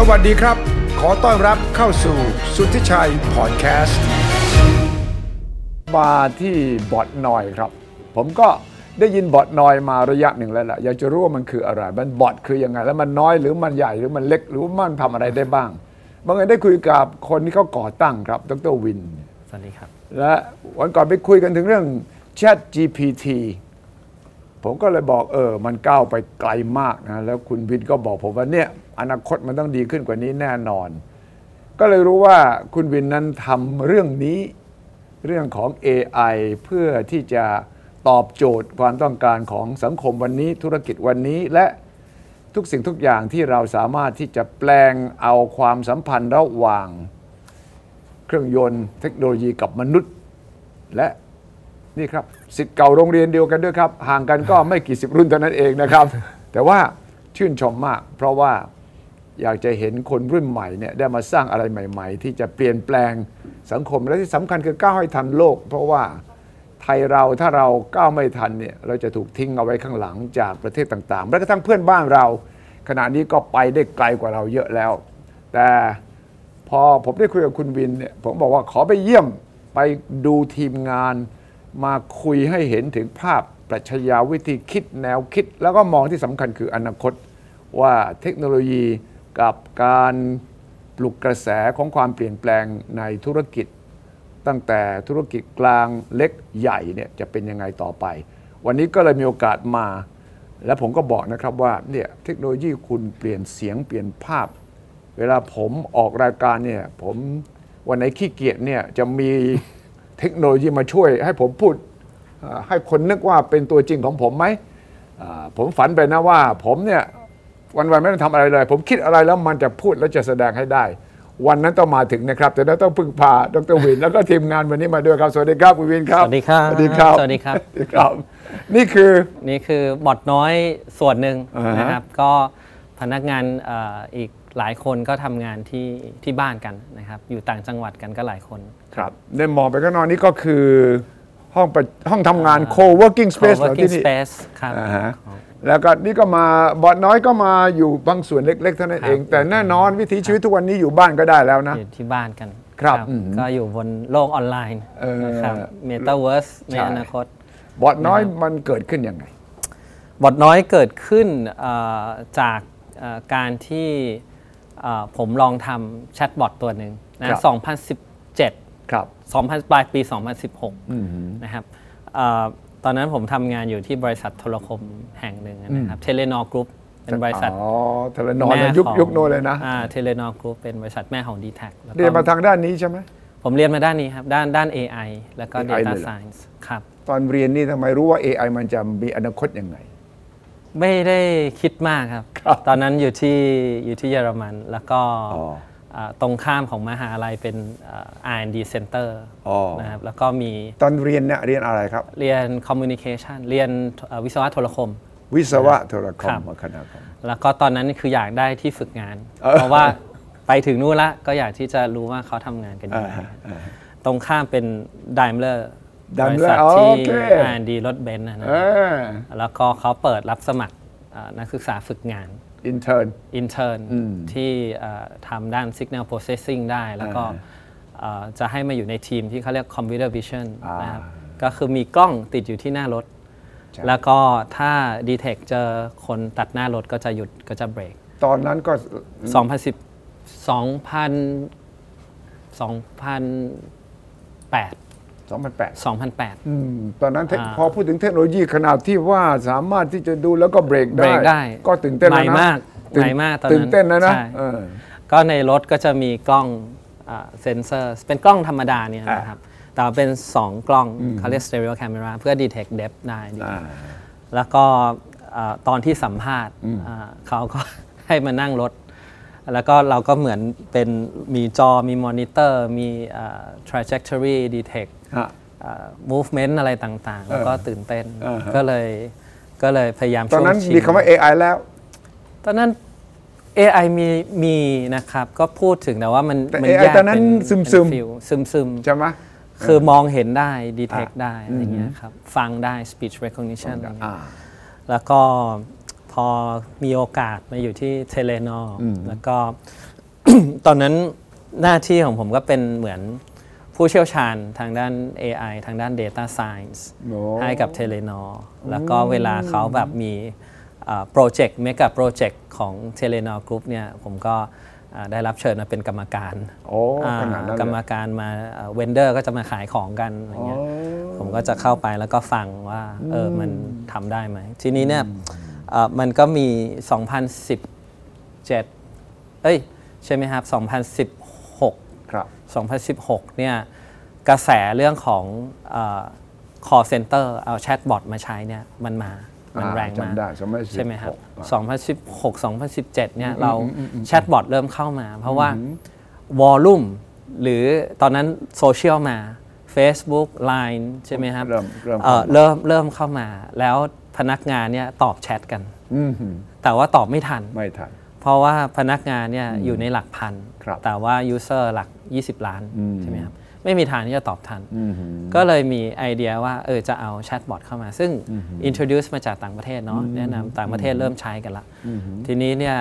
สวัสดีครับ ขอต้อนรับเข้าสู่สุทธิชัยพอดแคสต์มาที่บอทนอยครับ ผมก็ได้ยินบอทนอยมาระยะหนึ่งแล้วล่ะอยากจะรู้ว่ามันคืออะไร มันบอทคือยังไง แล้วมันน้อยหรือมันใหญ่หรือมันเล็กหรือมันทำอะไรได้บ้างบางทีได้คุยกับคนที่เขาก่อตั้งครับดรวินสวัสดีครับ และวันก่อนไปคุยกันถึงเรื่อง Chat GPT ผมก็เลยบอกเออ มันก้าวไปไกลมากนะ แล้วคุณวินก็บอกผมว่าเนี่ยอนาคตมันต้องดีขึ้นกว่านี้แน่นอน ก็เลยรู้ว่าคุณวินนั้นทำเรื่องนี้เรื่องของ AI เพื่อที่จะตอบโจทย์ความต้องการของสังคมวันนี้ธุรกิจวันนี้และทุกสิ่งทุกอย่างที่เราสามารถที่จะแปลงเอาความสัมพันธ์ระหว่าง เครื่องยนต์ เทคโนโลยีกับมนุษย์ และ นี่ครับสิทธิ์เก่าโรงเรียนเดียวกันด้วยครับ ห่างกันก็ไม่กี่สิบรุ่นเท่านั้นเองนะครับ แต่ว่าชื่นชมมาก เพราะว่าอยากจะเห็นคนรุ่นใหม่เนี่ยได้มาสร้างอะไรใหม่ ๆ ที่จะเปลี่ยนแปลงสังคมและที่สำคัญคือก้าวให้ทันโลก เพราะว่าไทยเราถ้าเราก้าวไม่ทันเนี่ยเราจะถูกทิ้งเอาไว้ข้างหลังจากประเทศต่างๆแม้กระทั่งเพื่อนบ้านเรา ขณะนี้ก็ไปได้ไกลกว่าเราเยอะแล้ว แต่พอผมได้คุยกับคุณวินเนี่ยผมบอกว่าขอไปเยี่ยมไปดูทีมงาน มาคุยให้เห็นถึงภาพปรัชญาวิธีคิดแนวคิด แล้วก็มองที่สำคัญคืออนาคตว่าเทคโนโลยีกับการปลุกกระแสของความเปลี่ยนแปลงในธุรกิจ ตั้งแต่ธุรกิจกลางเล็กใหญ่เนี่ยจะเป็นยังไงต่อไป วันนี้ก็เลยมีโอกาสมา และผมก็บอกนะครับว่าเนี่ยเทคโนโลยีคุณเปลี่ยนเสียงเปลี่ยนภาพ เวลาผมออกรายการเนี่ยผมวันไหนขี้เกียจเนี่ยจะมี เทคโนโลยีมาช่วย ให้ผมพูดเอ่อให้คนนึกว่าเป็นตัวจริงของผมไหมอ่าผมฝันไปนะว่า ผมเนี่ยวันๆไม่ต้องทำอะไรเลย ผมคิดอะไรแล้วมันจะพูดแล้วจะแสดงให้ได้ วันนั้นต้องมาถึงนะครับ แต่นั้นต้องพึ่งพาดรวิน แล้วก็ทีมงานวันนี้มาด้วยครับ สวัสดีครับคุณวินครับ สวัสดีครับ สวัสดีครับ สวัสดีครับสวัสดีครับนี่คือนี่คือบอทน้อยส่วนหนึ่งอ่าฮะนะครับ ก็พนักงานเอ่ออีก หลายคนก็ทำงานที่ที่บ้านกันนะครับอยู่ต่างจังหวัดกันก็หลายคนครับได้มองไปข้างนอกนี่ก็คือห้องประห้องทำงาน co-working space เหรอ working ที่นี่ space ครับอ่าฮะแล้วก็นี่ก็มาบอดน้อยก็มาอยู่บางส่วนเล็ก ๆ เท่านั้นเอง แต่แน่นอนวิถีชีวิตทุกวันนี้อยู่บ้านก็ได้แล้วนะอยู่ที่บ้านกันครับอืมก็อยู่บนโลกออนไลน์เออนะครับ Metaverse ในใช่อนาคต บอทน้อยมันเกิดขึ้นยังไงบอทน้อยเกิดขึ้นเอ่อจากเอ่อการที่เอ่อ ผมลองทำแชทบอทตัวหนึ่งนะครับ2017ครับ2000ปลายปี 2016 นะครับเอ่อตอนนั้นผมทำงานอยู่ที่บริษัทโทรคมแห่งหนึ่งนะครับ Telenor Group เป็นบริษัท อ๋อ Telenor นะยุคยุคโน้นเลยนะ Telenor Group เป็นบริษัทแม่ของ d t แทเรียนมาทางด้านนี้ใช่ไหม ผมเรียนมาด้านนี้ครับ ด้านด้าน AI แล้วก็ AI Data เลยเหรอ Science ครับ ตอนเรียนนี่ทำไมรู้ว่า AI มันจะมีอนาคตยังไง ไม่ได้คิดมากครับ ครับตอนนั้นอยู่ที่อยู่ที่เยอรมัน แล้วก็อ๋ออ่าตรงข้ามของมหาลัยเป็นอ่า R&D Center อ๋อ นะครับแล้วก็มีตอนเรียนเนี่ยเรียนอะไรครับ เรียน Communication เรียนอ่าวิศวะโทรคม วิศวะโทรคครัมบคณะคอมแล้วก็ตอนนั้นคืออยากได้ที่ฝึกงาน เออเพราะว่าไปถึงนู่นละก็อยากที่จะรู้ว่าเขาทำงานกันยังไงอ่าฮะอ่าฮะ ตรงข้ามเป็น Daimler บริษัท Daimler โอเคที่ R&D รถเบนซ์นะนะเออแล้วก็เขาเปิดรับสมัครอ่านักศึกษาฝึกงานอินเทอร์ intern ที่เอ่อทำด้าน signal processing ได้ แล้วก็เอ่อจะให้มาอยู่ในทีมที่เขาเรียก computer vision อ่านะครับก็คือมีกล้องติดอยู่ที่หน้ารถใช่แล้วก็ถ้า detect เจอคนตัดหน้ารถก็จะหยุดก็จะเบรก ตอนนั้นก็ 2010 2000 2008 2008 2008 อืมตอนนั้นเทคอ่าพอพูดถึงเทคโนโลยีขนาดที่ว่าสามารถที่จะดูแล้วก็เบรกเบรได้กได้ก็ตื่นเต้นใหแล้วม่นะมากตื่ใหม่มากตอนนั้นตื่นเต้นนะนะใช่ เออ ก็ในรถก็จะมีกล้องเซนเซอร์ เป็นกล้องธรรมดาเนี่ยนะครับ แต่ว่าเป็น 2 กล้องเขาเรียก stereo camera เพื่อ detect depth ได้อ่า แล้วก็เอ่อตอนที่สัมภาษณ์อ่าเขาก็ ให้มานั่งรถ แล้วก็เราก็เหมือนเป็นมีจอมีมอนิเตอร์มีอ่า trajectory detect ฮะอ่า movement อะไรต่างๆ แล้วก็ตื่นเต้นอ่าฮะก็เลยก็เลยพยายามตอนนั้นช่วงชิงมีคำว่า AI แล้ว ตอนนั้น AI มีมีนะครับ ก็พูดถึงแต่ว่ามันแต่มั AI แยกตอนนั้นเป็ซึมๆเป็น feel ซึมซึมใช่ไหมคือมองเห็นได้ detect อ่าได้อะไรเงี้ยครับ ฟังได้ speech recognition อะไรเงี้ยอ่าแล้วก็พ อมีโอกาสมาอยู่ที่เทเลนอแล้วก็ตอนนั้นหน้าที่ของผมก็เป็นเหมือนผู้เชี่ยวชาญทางด้าน AI ทางด้าน Data Science โอ้ให้กับเทเลนอแล้วก็เวลาเขาแบบมีโปรเจกต์เมกะโปรเจกต์ของ Telenor Group เนี่ยผมก็อ่าได้รับเชิญมาเป็นกรรมการโอ้อ่าขนาดนั้นเลยกรรมการมา vendor ก็จะมาขายของกันอะไรเงี้ยอ๋อผมก็จะเข้าไปแล้วก็ฟังว่าเออมันทำได้ไหมทีนี้เนี่ยเอ่อ มันก็มี 2017 เอ้ย ใช่ไหมครับ 2016 ครับ 2016 เนี่ย กระแสเรื่องของเอ่อ call center เอาแชทบอทมาใช้เนี่ย มันมา มันอ่าแรงมากจำได้2016ใช่ไหมครับอ่า2016 2017 เนี่ย เราแชทบอทเริ่มเข้ามา เพราะว่าวอลลุ่มหรือตอนนั้นโซเชียลมา Facebook Line ใช่ไหมครับ เริ่มเริ่มเอ่อเริ่มเริ่มเข้ามา แล้ว พนักงานเนี่ยตอบแชทกันอืมหืมแต่ว่าตอบไม่ทัน ไม่ทัน เพราะว่าพนักงานเนี่ยอยู่ในหลักพันครับแต่ว่า user หลัก 20 ล้านใช่ไหมครับ ไม่มีทางที่จะตอบทันอืมหืมก็เลยมีไอเดียว่าเออจะเอาแชทบอทเข้ามา ซึ่ง introduce มาจากต่างประเทศเนาะแนะนำต่างประเทศเริ่มใช้กันละ ทีนี้เนี่ย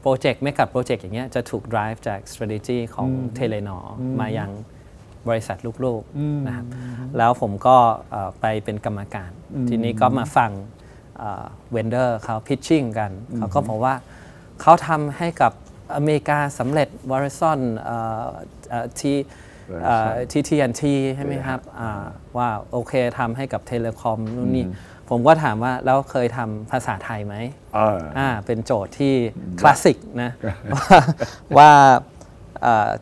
โปรเจกต์ไม่กับโปรเจกต์อย่างเงี้ยจะถูก drive จาก strategy ของ Telenor มายัง บริษัทลูกๆนะครับแล้วผมก็เอ่อไปเป็นกรรมการ ทีนี้ก็มาฟัง vendor เขา pitching กัน เขาก็บอกว่าเขาทำให้กับอเมริกาสำเร็จวอริซอนที่ทีทีนทีใช่ไหมครับอ่าว่าโอเคทำให้กับเทเลคอมนู่นนี่ผมก็ถามว่า แล้วเคยทำภาษาไทยไหมเอออ่าเป็นโจทย์ที่คลาสสิกนะว่าว่าเอ่อ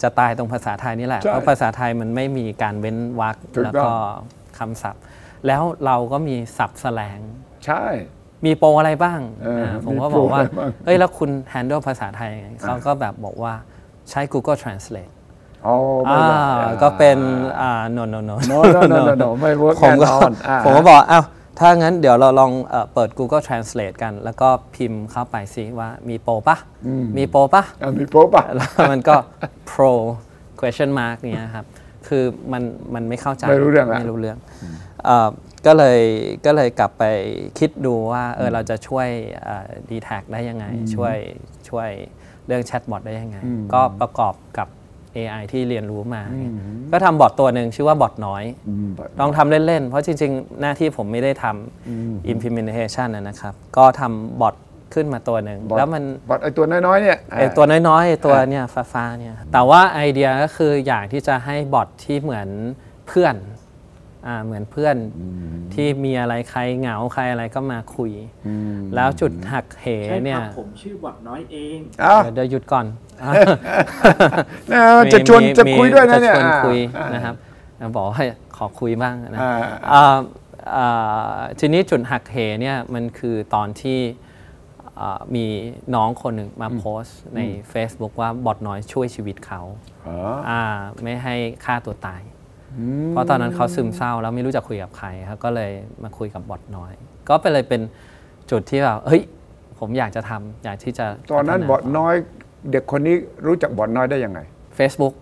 จะตายตรงภาษาไทยนี่แหละ เพราะภาษาไทยมันไม่มีการเว้นวรรคแล้วก็คำศัพท์ แล้วเราก็มีศัพท์แสลง ใช่ มีโปรอะไรบ้าง ผมก็บอกว่าเฮ้ยแล้วคุณแฮนด์ลภาษาไทยเขาก็แบบบอกว่าใช้ Google Translate ก็เป็น no no no no no no ไม่ work แน่นอนผมก็บอกอ้าว ถ้างั้นเดี๋ยวเราลองเอ่อเปิด Google Translate กัน แล้วก็พิมพ์เข้าไปซิว่ามีโปรปะมีโปรปะอะมีโป๊ะป่ะแล้วมันก็ pro question mark เนี่ยครับ คือมันมันไม่เข้าใจ ไม่รู้เรื่องละไม่รู้เรื่องเอ่อก็เลยก็เลยกลับไปคิดดูว่าเออเราจะช่วยดีแท็ได้ยังไง ช่วยช่วยเรื่องแชทบอทได้ยังไง ก็ประกอบกับ AI ที่เรียนรู้มาเนี่ยก็ทำบอทตัวหนึ่งชื่อว่าบอทน้อยลองทำเล่น ๆ เพราะจริง ๆ หน้าที่ผมไม่ได้ทำ implementation นะนะครับ ก็ทำบอทขึ้นมาตัวหนึ่งบอทแล้วมันบอทไอตัวน้อยๆเนี่ยไอตัวน้อยๆไอตัวเนี่ยฟ้าๆเนี่ยแต่ว่าไอเดียก็คืออยากที่จะให้บอทที่เหมือนเพื่อนอ่า เหมือนเพื่อนที่มีอะไรใครเหงาใครอะไรก็มาคุย แล้วจุดหักเหใช่คเนี่รัยบผมชื่อบอดน้อยเองอ้าวเดี๋ยวเดี๋ยวหยุดก่อนเออจะชวนมีจะคุยด้วยนะเนี่ยจะชวนอ่าคุยอ่านะครับบอกว่าขอคุยบ้างนะอ่าอ่าอ่าทีนี้จุดหักเหเนี่ยมันคือตอนที่อ่ามีน้องคนหนึ่งมาโพสต์ใน Facebook ว่าบอทน้อยช่วยชีวิตเขาอ๋ออ่าไม่ให้ฆ่าตัวตาย เพราะตอนนั้นเขาซึมเศร้าแล้วไม่รู้จะคุยกับใครเขาก็เลยมาคุยกับบอทน้อย ก็เป็นเลยเป็นจุดที่แบบเฮ้ยผมอยากจะทำอยากที่จะตอนนั้นพัฒาบอทน้อย เด็กคนนี้รู้จักบอทน้อยได้ยังไง Facebook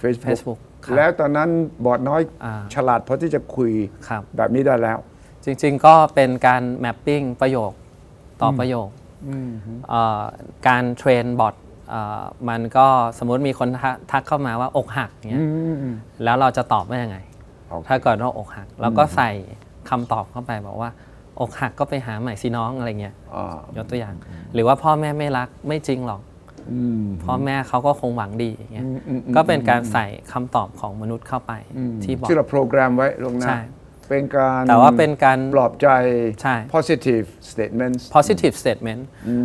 Facebook Facebook ครับแล้วตอนนั้นบอทน้อยอ่าฉลาดพอที่จะคุยครับแบบนี้ได้แล้ว จริง ๆ ก็เป็นการแมปปิ้งประโยคต่อประโยคเอ่อการเทรนบอทเอ่อ มันก็สมมติมีคนทักทักเข้ามาว่าอกหักเงี้ยแล้วเราจะตอบว่ายังไงโอเคถ้าเกิดว่าอกหักเราก็ใส่คำตอบเข้าไปบอกว่า อกหักก็ไปหาใหม่สิน้องอะไรเงี้ยอ่ายกตัวอย่าง หรือว่าพ่อแม่ไม่รักไม่จริงหรอกอืมพ่อแม่เขาก็คงหวังดีอย่างเงี้ยอืมอืมอืมก็เป็นการใส่คำตอบของมนุษย์เข้าไปที่บอกที่เราโปรแกรมไว้ลวงหน้าใช่ เป็นการแต่ว่าเป็นการปลอบใจ ใช่ positive statements positive statement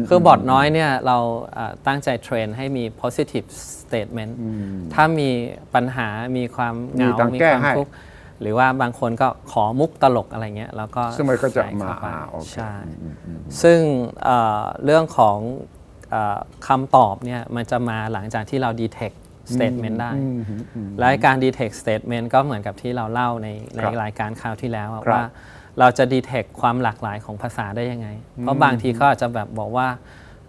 คือบอทน้อยเนี่ยเราเอ่อตั้งใจเทรนให้มี positive statement ถ้ามีปัญหามีความเหงา มีทางมีแก้ความให้ทุกข์หรือว่าบางคนก็ขอมุกตลกอะไรเงี้ยแล้วก็ซึ่งมันก็จะใส่เข้มาไปอ่าโอเคใช่ซึ่งเอ่อเรื่องของเออคำตอบเนี่ยมันจะมาหลังจากที่เรา detect statement ได้ และการ detect statement ก็เหมือนกับที่เราเล่าในในครับรายการคราวที่แล้วอะครับว่าเราจะ detect ความหลากหลายของภาษาได้ยังไง เพราะบางทีเขาอาจจะแบบบอกว่า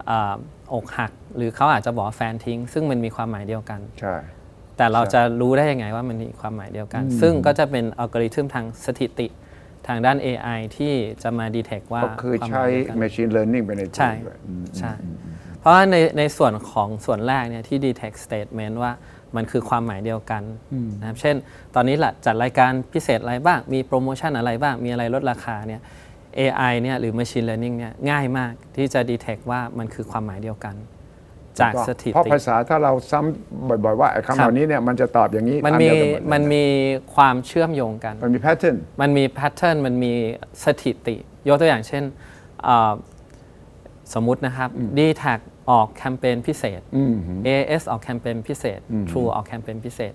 เอ่ออกหัก หรือเขาอาจจะบอกว่าแฟนทิ้ง ซึ่งมันมีความหมายเดียวกันใช่แต่เราจะรู้ได้ยังไงว่ามันมีความหมายเดียวกัน ซึ่งก็จะเป็นอัลกอริทึมทางสถิติทางด้าน AI ที่จะมา detect ว่าก็คือวามหใช้มายเดียวกัน machine learning ไปในตัวใช่ด้วยใช่ เพราะว่าในในส่วนของส่วนแรกเนี่ยที่ detect statement ว่ามันคือความหมายเดียวกันนะครับ เช่น ตอนนี้ละจัดรายการพิเศษอะไรบ้าง มีโปรโมชั่นอะไรบ้าง มีอะไรลดราคาเนี่ย AI เนี่ยหรือ machine learning เนี่ยง่ายมากที่จะ detect ว่ามันคือความหมายเดียวกัน จากสถิติเพราะภาษาถ้าเราซ้ำบ่อยๆ ว่าไอ้คำเหล่านี้เนี่ยมันจะตอบอย่างนี้มันอัมีเดียวกัหดเลยมันมีความเชื่อมโยงกัน มันมี pattern มันมี pattern มันมีสถิติ ยกตัวอย่างเช่นเอ่อ สมมุตินะครับ d t a g ออกแคมเปญพิเศษ AS ออกแคมเปญพิเศษ True ออกแคมเปญพิเศษ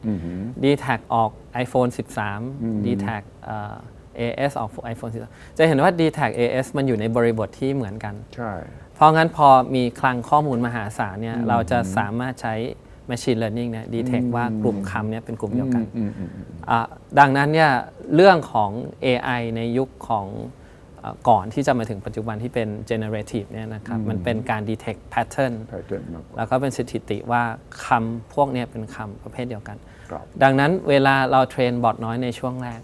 d t a g ออก iPhone 13 d t a g เอ่อ AS ออก iPhone 13จะเห็นว่า d t a g AS มันอยู่ในบริบทที่เหมือนกันใช่เพราะงั้นพอมีคลังข้อมูลมหาศาลเนี่ยเราจะสามารถใช้ Machine Learning เนี่ย detect ว่ากลุ่มคำเนี่ยเป็นกลุ่มเดียวกันอะดังนั้นเนี่ยเรื่องของ AI ในยุคของเอ่อ ก่อนที่จะมาถึงปัจจุบันที่เป็น generative เนี่ยนะครับมันเป็นการ detect pattern แพทเทิร์นมากกว่าแล้วก็เป็นสถิติว่าคำพวกเนี้เป็นคำประเภทเดียวกันครับดังนั้นเวลาเราเทรนบอทน้อยในช่วงแรก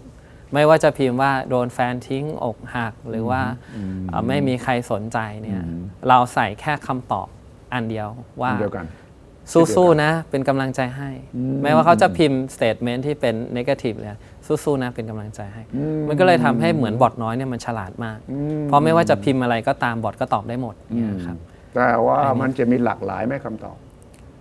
ไม่ว่าจะพิมพ์ว่าโดนแฟนทิ้งอกหัก หรือว่าเอ่อไม่มีใครสนใจเนี่ยเราใส่แค่คำตอบอันเดียวว่าเดียวกันสู้ๆนะเป็นกำลังใจให้ไม่ว่าเขาจะพิมพ์ statement ที่เป็น negative เลย สู้ๆนะเป็นกำลังใจให้ มันก็เลยทำให้เหมือนบอทน้อยเนี่ยมันฉลาดมาก เพราะไม่ว่าจะพิมพ์อะไรก็ตามบอทก็ตอบได้หมดเนี่ยครับแต่ว่ามันจะมีหลากหลายไหมคำตอบ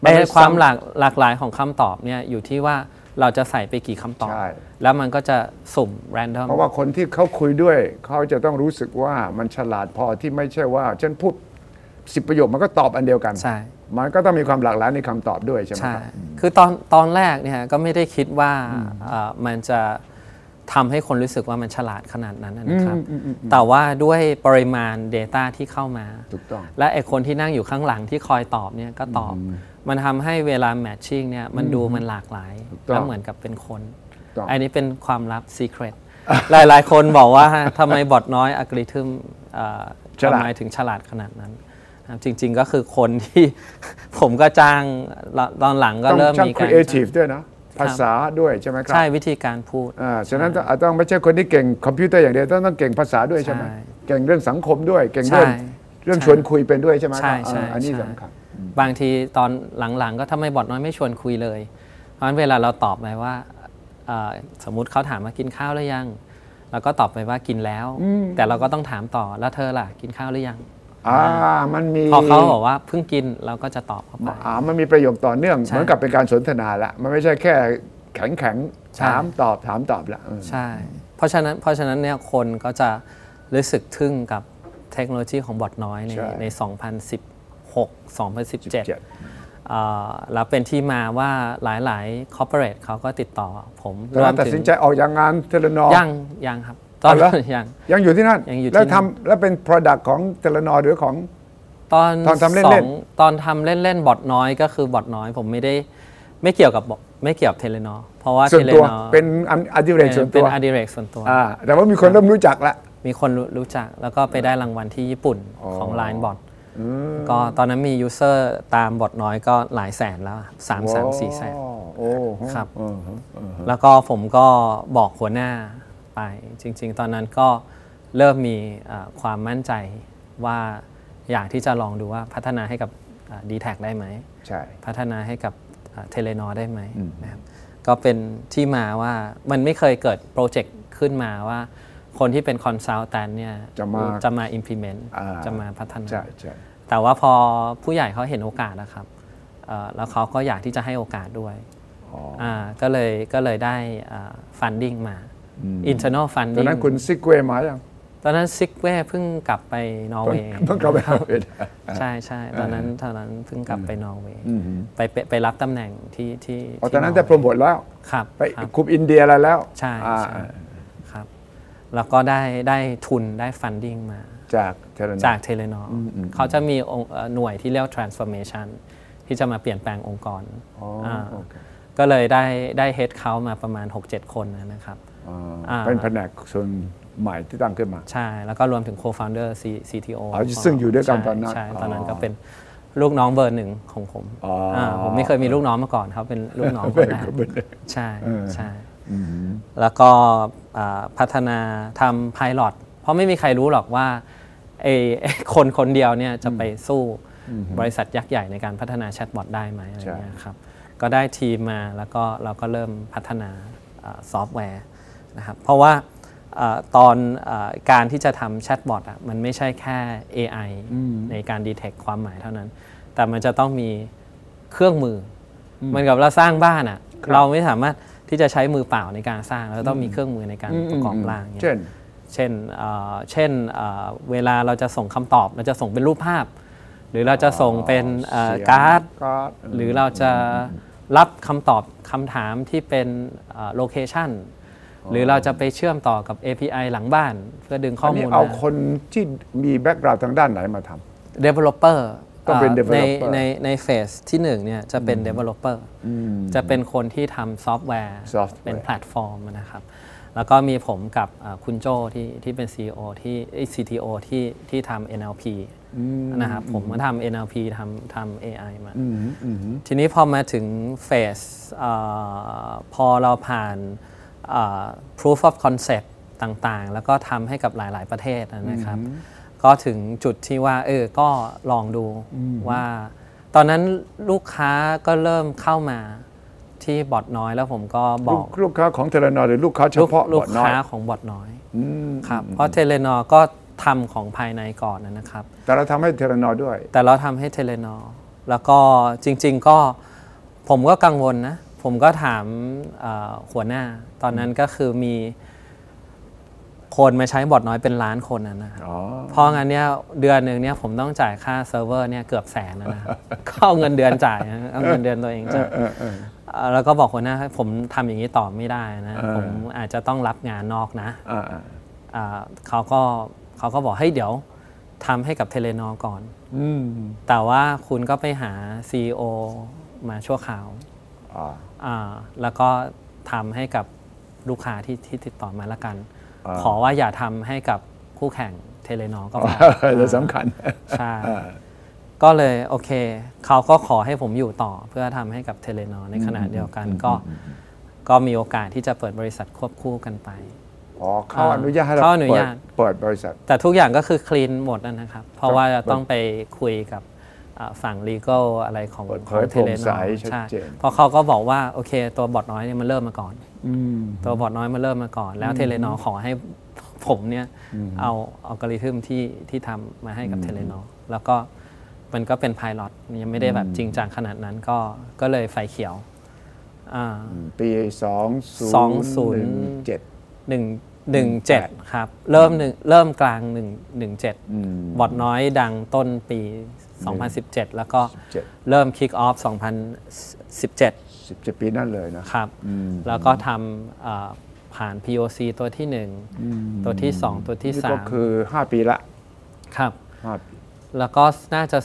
แต่ความซ้ำหลากหลากหลายของคำตอบเนี่ยอยู่ที่ว่าเราจะใส่ไปกี่คำตอบใช่แล้วมันก็จะสุ่ม random เพราะว่าคนที่เขาคุยด้วย เขาจะต้องรู้สึกว่ามันฉลาดพอที่ไม่ใช่ว่าฉันพูดสิบประโยคมันก็ตอบอันเดียวกันใช่ มันก็ต้องมีความหลากหลายในคำตอบด้วยใช่ไหมใช่ครับคือตอนตอนแรกเนี่ยก็ไม่ได้คิดว่าเอ่อมันจะทำให้คนรู้สึกว่ามันฉลาดขนาดนั้นนะครับ แต่ว่าด้วยปริมาณ Data ที่เข้ามา ถูกต้อง และไอคนที่นั่งอยู่ข้างหลังที่คอยตอบเนี่ยก็ตอบ มันทำให้เวลาแมทชิ่งเนี่ยมันดูมันหลากหลายถูกต้องแล้วเหมือนกับเป็นคนต้องอันนี้เป็นความลับ Secret หลาย ๆ คนบอกว่าทำไมบอทน้อยอัลกอริทึมเอ่อฉลาดทำไมถึงฉลาดขนาดนั้นนะครับ จริง ๆ ก็คือคนที่ ผมก็จ้างตอนหลังก็ต้องเริ่มจ้างมีการรีเอทีฟด้วยนะภาษาด้วยใช่ไหมครับ ใช่วิธีการพูดอ่าฉะนั้นต้องอาจต้องไม่ใช่คนที่เก่งคอมพิวเตอร์อย่างเดียวต้องต้องเก่งภาษาด้วยใช่ไหมใช่เก่งเรื่องสังคมด้วย เก่งใช่เรื่องเรื่องใช่ชวนคุยเป็นด้วยใช่ไหมใช่ครับใช่อ่าอันนี้ใช่สำคัญบางทีตอนหลังๆ ก็ทำไมบอทน้อยไม่ชวนคุยเลย เพราะฉะนั้นเวลาเราตอบไปว่าเอ่อสมมุติเขาถามว่ากินข้าวหรือยังเราก็ตอบไปว่ากินแล้ว แต่เราก็ต้องถามต่อแล้วเธอล่ะกินข้าวหรือยัง อ่ามันมีพอเขาบอกว่าเพิ่งกินเราก็จะตอบเข้าไปอ่ามันมีประโยคต่อเนื่องใช่เหมือนกับเป็นการสนทนาละมันไม่ใช่แค่แข็งแข็งๆใช่ถามตอบถามตอบละเออใช่ เพราะฉะนั้นเพราะฉะนั้นเนี่ยคนก็จะรู้สึกทึ่งกับเทคโนโลยีของบอทน้อยในใช่ใน2016 2017เจ็ดเอ่อแล้วเป็นที่มาว่าหลายๆ corporate เขาก็ติดต่อผมตอนนั้นตัดสินใจออกจากงาน Telenor ยังยังครับ ตอนเอาเหรอยังยังอยู่ที่นั่นยังอยู่ที่แล้วนั่นทำแล้วเป็น Product ของ Telenor หรือของ ตอนตอนทำเล่นๆสองตอนทำเล่นๆบอทน้อยก็คือบอทน้อย ผมไม่ได้ไม่เกี่ยวกับไม่เกี่ยวกับ Telenor เพราะว่า Telenor ส่วนตัวเป็นงานอดิเรกส่วนตัวเป็นงานอดิเรกส่วนตัวอ่าแต่ว่ามีคนเริ่มรู้จักละมีคนรู้รู้จักแล้วก็ไปได้รางวัลที่ญี่ปุ่นอ๋อของ Line Bot ก็ตอนนั้นมี user ตามบอทน้อยก็หลายแสนแล้วสามแสนสี่แสนโอ้โหครับเออฮะเออฮะแล้วก็ผมก็บอกหัวหน้า ไป จริง ๆ ตอนนั้นก็เริ่มมีเอ่อความมั่นใจว่าอยากที่จะลองดูว่าพัฒนาให้กับดีแทคได้ไหมใช่พัฒนาให้กับ Telenor ได้ไหมนะครับก็เป็นที่มาว่ามันไม่เคยเกิดโปรเจกต์ขึ้นมาว่าคนที่เป็น consultant เนี่ยจะมาจะมา implement อ่าจะมาพัฒนาใช่ใช่แต่ว่าพอผู้ใหญ่เขาเห็นโอกาสนะครับเอ่อแล้วเขาก็อยากที่จะให้โอกาสด้วยอ๋ออ่าก็เลยก็เลยได้อ่า funding มา internal ตอน funding นั้นคุณซิกเวย์มาอย่าง ตอนนั้นซิกเว่เพิ่งกลับไปนอร์เวย์เพิ่งกลับไปเอาเองใช่ใช่ตอนนั้นตอนนั้นเพิ่งกลับไปนอร์เวย์ไปไปไปรับตำแหน่งที่ที่อ๋อที่ตอนนั้นร์จะเวย์โปรโมทแล้วครับไปครับคุมอินเดียอะไรแล้วใช่อ่าใช่ครับ แล้วก็ได้ได้ทุนได้ funding มาจากเทเลนอจากเทเลนอเขาจะมีองค์เอ่อหน่วยที่เรียกว่า transformation ที่จะมาเปลี่ยนแปลงองค์กรอ๋ออ่าโอเคก็เลยได้ได้ head count มาประมาณ 6-7 คนนะครับอ่าอ่า เป็นแผนกส่วนใหม่ที่ตั้งขึ้นมา ใช่ แล้วก็รวมถึง co-founder C CTO อ๋อซึ่งอยู่ด้วยกันใช่ตอนนั้นใช่ตอนนั้นอ๋อก็เป็นลูกน้องเบอร์หนึ่งของผมอ๋ออ่าผมไม่เคยมีลูกน้องมาก่อนเขาเป็นลูกน้องคนแรกใช่ใช่แล้วก็อ่าพัฒนาทำ pilot เพราะไม่มีใครรู้หรอกว่าไอ้ไอ้คนคนเดียวเนี่ยจะไปสู้บริษัทยักษ์ใหญ่ในการพัฒนาแชทบอทได้ไหมอะไรเงี้ยครับก็ได้ทีมมาแล้วก็เราก็เริ่มพัฒนาซอฟต์แวร์ นะครับ เพราะว่าเออตอนเออการที่จะทำแชทบอทอะมันไม่ใช่แค่ AI ในการ detect ความหมายเท่านั้น แต่มันจะต้องมีเครื่องมืออเหมือนกับเราสร้างบ้านอะเราไม่สามารถที่จะใช้มือเปล่าในการสร้างเราต้องมีเครื่องมือในการประกอบร่างเนี่ยเช่นเช่นเอ่อเช่นเอ่อเวลาเราจะส่งคำตอบเราจะส่งเป็นรูปภาพ หรือเราจะส่งเป็นเอ่อเสียงการ์ดการ์ดหรือเราจะรับคำตอบคำถามที่เป็นโลเคชัน หรือเราจะไปเชื่อมต่อกับ API หลังบ้าน เพื่อดึงข้ออันมูนี้ลเอามาคนที่มี background ทางด้านไหนมาทำ developer ต้องเป็นอ่อ developer ในในในเฟสที่หนึ่งเนี่ยจะเป็น developer จะเป็นคนที่ทำซอฟต์แวร์ Software เป็นแพลตฟอร์มนะครับ แล้วก็มีผมกับอ่าคุณโจที่ที่เป็น CEO ที่เอ้ย CTO ที่ที่ทำ NLP นะครับผมก็ทำ NLP ทำทำ AI มา ทีนี้พอมาถึงเฟสอ่าพอเราผ่านอ่า proof of concept ต่างๆ แล้วก็ทำให้กับหลาย ๆ ประเทศนะครับ ก็ถึงจุดที่ว่าเออก็ลองดูว่า ตอนนั้นลูกค้าก็เริ่มเข้ามาที่บอทน้อยแล้วผมก็บลูอกกลูกค้าของเทเลนอหรือลูกค้าเฉลูกพาะลูบกอดน้อยค้าของบอทน้อยครับเพราะเทเลนอก็ทำของภายในก่อนนะครับ แต่เราทำให้เทเลนอด้วย แต่เราทำให้เทเลนอแล้วก็จริง ๆ ก็ผมก็กังวลนะ ผมก็ถามเอ่อหัวหน้า ตอนนั้นก็คือมีคนมาใช้บอทน้อยเป็นล้านคนนะนะครับอ๋อเพราะงั้นเนี่ยเดือนหนึ่งเนี่ยผมต้องจ่ายค่าเซิร์ฟเวอร์เนี่ยเกือบแสนนะนะครับก็เอาเงินเดือนจ่ายนะเอาเงินเดือนตัวเองจ่ายเออเออเอ่อแล้วก็บอกหัวหน้าให้ผมทำอย่างนี้ต่อไม่ได้นะเออผมอาจจะต้องรับงานนอกนะอ่าอ่าอ่าเขาก็เขาก็บอกให้ยเดี๋ยวทำให้กับเทเลนอก่อนอืมแต่ว่าคุณก็ไปหา CEO มาชั่วคราวอ่าอ่า แล้วก็ทำให้กับลูกค้าที่ที่ติดต่อมาละกันอ่าขอว่าอย่าทำให้กับคู่แข่งเทเลนอก็พอจะสำคัญใช่ก็เลยโอเค เขาก็ขอให้ผมอยู่ต่อเพื่อทำให้กับเทเลนอในขณะเดียวกันก็ก็มีโอกาสที่จะเปิดบริษัทควบคู่กันไปอ๋อเขาอนุญาตให้เราเขาอนุญาตเปิดเปิดบริษัท แต่ทุกอย่างก็คือ clean หมดนะครับ เพราะว่าครับจะต้องไปคุยกับอ่า ฝั่ง legal อะไรของเปิดเผของยโปร่ง Telenor ใสชัดใช่เจนเพราะเขาก็บอกว่าโอเค ตัวบอทน้อยเนี่ยมันเริ่มมาก่อนอืมตัวบอทน้อยมันเริ่มมาก่อน แล้วเทเลนอขอให้ผมเนี่ยเอาอัลกอริทึมที่ที่ทำมาให้กับเทเลนอแล้วก็มันก็เป็นพาย o t ยังไม่ได้แบบจริงจังขนาดนั้นก็ก็เลยไฟเขียวอ่าปีสองศูนย์20เจ็ดหนึ่งหนึ่งเจ็ดครับ เริ่มหนึ่งเริ่มกลางหนึ่งหนึ่งเจ็ดอืมบอทน้อยดังต้นปี 2017 แล้วก็17เริ่มคิกออฟ2017สิบเจ็ดปีนั่นเลยนะครับแล้วก็ทำเอ่อผ่าน POC ตัวที่ 1 ตัวที่ 2 ตัวที่นี่ก็คือ 5 ปีละ3ครับ5ปีแล้วก็น่าจะ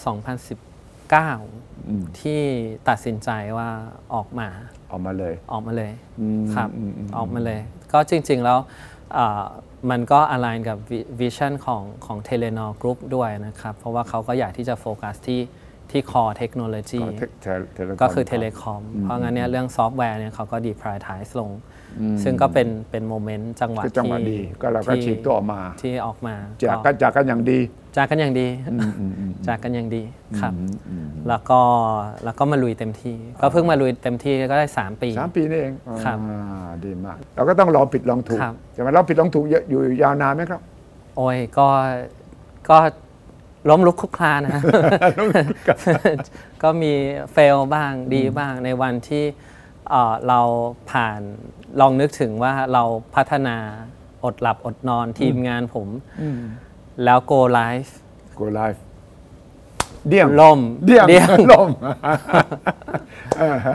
2019 ที่ตัดสินใจว่าออกมา ออกมาเลย ออกมาเลยอืมครับอืมอืมออกมาเลย ก็จริง ๆ แล้วอ่า มันก็อ l i g n กับวิชั่นของของเทเลนอ Group ด้วยนะครับ เพราะว่าเขาก็อยากที่จะโฟกัสที่ที่ core technology ก็ tech tele tele ก็คือ telecom เพราะงั้นเนี่ยเรื่องซอฟต์แวร์เนี่ยเขาก็ deprioritize ลง ซึ่งก็เป็นเป็น moment จังหวะคือจังหวะที่ดี ก็เราก็ที่ฉีกตัวออกมาที่ออกมา จากกันจากกันอย่างดี จากกันอย่างดี จากกันอย่างดีครับ แล้วก็แล้วก็มาลุยเต็มที่ ก็เพิ่งมาลุยเต็มที่ก็ได้ 3 ปีสามปีนี่เองครับอ่าดีมาก เราก็ต้องลองผิดลองถูกครับจะมาลองผิดลองถูกเยอะอยู่ยาวนานไหมครับ โอ้ยก็ก็ล้มลุกคลุกคลานนะก็มีเฟลบ้างดีบ้างในวันที่เอ่อ เราผ่านลองนึกถึงว่าเราพัฒนาอดหลับอดนอนทีมงานผม แล้ว go live Go live เดี้ยงล่มเดี้ยงเดี้ยงล่ม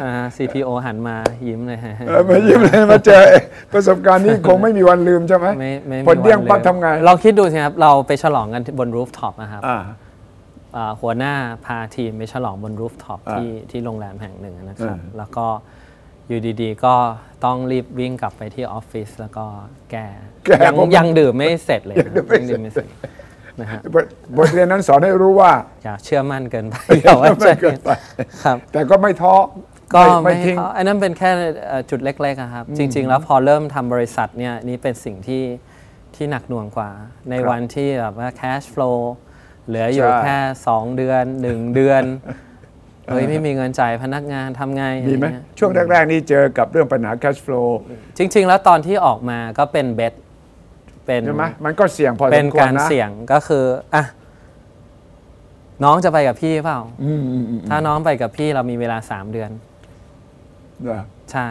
อ่า CTO หันมายิ้มเลยฮะเออมายิ้มเลยมาเจอประสบการณ์นี้คงไม่มีวันลืมใช่ไหมไม่ไม่มีพอเดี่ยงวันลปั๊บททำไงลองคิดดูสิครับ เราไปฉลองกันบน rooftop นะครับอ่าอ่าหัวหน้าพาทีมไปฉลองบน rooftop อ่าที่ที่โรงแรมแห่งหนึ่งนะครับอืมแล้วก็ อยู่ดีๆ ก็ต้องรีบวิ่งกลับไปที่ออฟฟิศแล้วก็แก้แก้ยังผมยังดื่มไม่เสร็จเลยยังดื่มไม่เสร็จยังดื่มไม่เสร็จนะฮะบทบทเรียนนั้นสอนให้รู้ว่า อย่าเชื่อมั่นเกินไปอย่าไว้ใจไม่เกินไป ครับ แต่ก็ไม่ท้อก็ไม่ไม่ทิ้งท้ออันนั้นเป็นแค่เอ่อจุดเล็กๆอะครับ จริง ๆ แล้วพอเริ่มทำบริษัทเนี่ยนี่เป็นสิ่งที่ที่หนักหน่วงกว่า ในครับวันที่แบบว่า cash flow เหลืออยู่ใช่ แค่ 2 เดือน 1 เดือน เฮ้ยไม่มีเงินจ่ายพนักงานทำไงมีไหมอะไรเงี้ยช่วงแรกๆนี่เจอกับเรื่องปัญหา cash flow จริง ๆ แล้วตอนที่ออกมาก็เป็น bet เป็นใช่ไหมมันก็เสี่ยงพอสมควรนะเป็นการเสี่ยงก็คืออะน้องจะไปกับพี่เปล่าอืมอืมอืมถ้าน้องไปกับพี่เรามีเวลา3เดือนเหรอใช่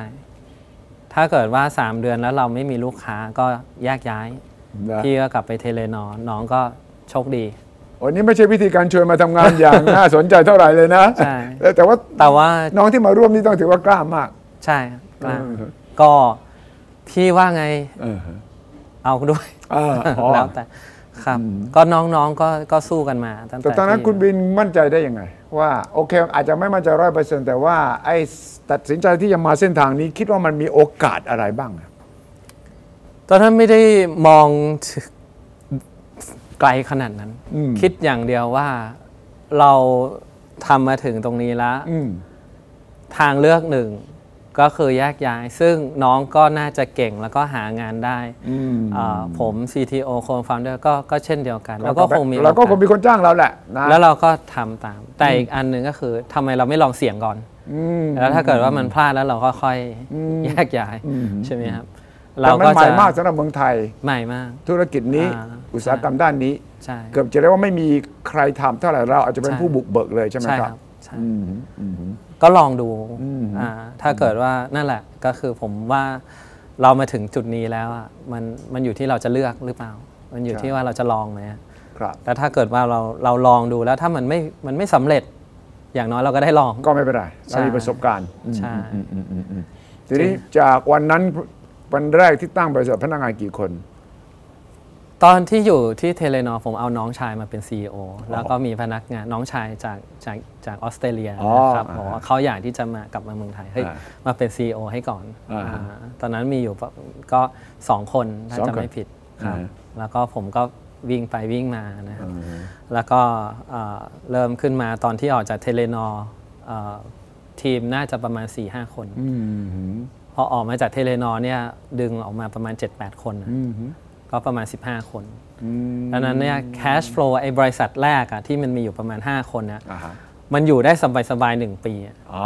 ถ้าเกิดว่า3เดือนแล้วเราไม่มีลูกค้าก็แยกย้ายเหรอพี่ก็กลับไปเทเลนอร์น้องก็โชคดี โอ้นี่ไม่ใช่วิธีการชวนมาทำงานอย่าง น่าสนใจเท่าไหร่เลยนะใช่แต่แต่ว่าแต่ว่าน้องที่มาร่วมนี่ต้องถือว่ากล้ามาก ใช่ครับกล้าเออก็พี่ว่าไงเออเอาด้วยอ่าอ๋อแล้วแต่ครับก็น้องๆก็ก็สู้กันมาตั้งแต่แต่ตอนนั้นที่คุณบินมั่นใจได้ยังไง ว่าโอเค อาจจะไม่มั่นใจร้อยเปอร์เซ็นต์แต่ว่าไอ้ตัดสินใจที่จะมาเส้นทางนี้คิดว่ามันมีโอกาสอะไรบ้างอะตอนนั้นไม่ได้มองถึง ไกลขนาดนั้นอืมคิดอย่างเดียวว่าเราทำมาถึงตรงนี้แล้วอืมทางเลือกหนึ่งก็คือแยกย้าย ซึ่งน้องก็น่าจะเก่งแล้วก็หางานได้อืมอ่าผม CTO co-founder ก็ก็เช่นเดียวกัน แล้วก็คงมีเราก็คงโอกาสมีคนจ้างเราแหละนะแล้วเราก็ทำตาม แต่อีกอันหนึ่งก็คือทำไมเราไม่ลองเสี่ยงก่อนอืมแล้วถ้าเกิดว่ามันพลาดแล้วเราก็ค่อยอืมแยกย้ายอืมใช่ไหมครับแต่เรามันก็ใหม่จะมากสำหรับเมืองไทยใหม่มาก ธุรกิจนี้ อ่าอุตสาหกรรมด้านนี้ ใช่ เกือบจะเรียกว่าไม่มีใครทำเท่าไหร่เราอาจจะเป็นใช่ผู้บุกเบิกเลยใช่ไหมใช่คครัรับบใช่อืมอืม ก็ลองดูอืม อ่าถ้าเกิดว่านั่นแหละก็คือผมว่าเรามาถึงจุดนี้แล้วอะมันมันอยู่ที่เราจะเลือกหรือเปล่า มันอยู่ที่ว่าเราจะลองไหมอะ ครับแล้วถ้าเกิดว่าเราเราลองดูแล้วถ้ามันไม่มันไม่สำเร็จ อย่างน้อยเราก็ได้ลอง ก็ไม่เป็นไรใช่เรามีประสบการณ์ใช่ อืมอืมอืมอืมทีนี้จากวันนั้นวันแรกที่ตั้งบริษัทพนักงานกี่คน ตอนที่อยู่ที่เทเลนอผมเอาน้องชายมาเป็น CEO แล้วก็มีพนักงานน้องชายจากจากจากออสเตรเลียอ๋อนะครับอ่าบอกว่าเขาอยากที่จะมากลับมาเมืองไทยเฮ้ยอ่ามาเป็น CEO ให้ก่อนอ่าอ่าตอนนั้นมีอยู่ประก็สองคนถ้าสองจะคนไม่ผิดครับอ่าแล้วก็ผมก็วิ่งไปวิ่งมานะครับแล้วก็เอ่อเริ่มขึ้นมาตอนที่ออกจากเทเลนอทีมน่าจะประมาณ 4-5 คนอืมพอออกมาจากเทเลนอเนี่ยดึงออกมาประมาณ 7-8 คนนะอืม ก็ประมาณ 15 คนอืมดังนั้นเนี่ย cash flow ไอ้บริษัทแรกอะที่มันมีอยู่ประมาณ 5 คนเนี่ยอ่าฮะมันอยู่ได้สบายๆหนึ่งปีอะอ๋อ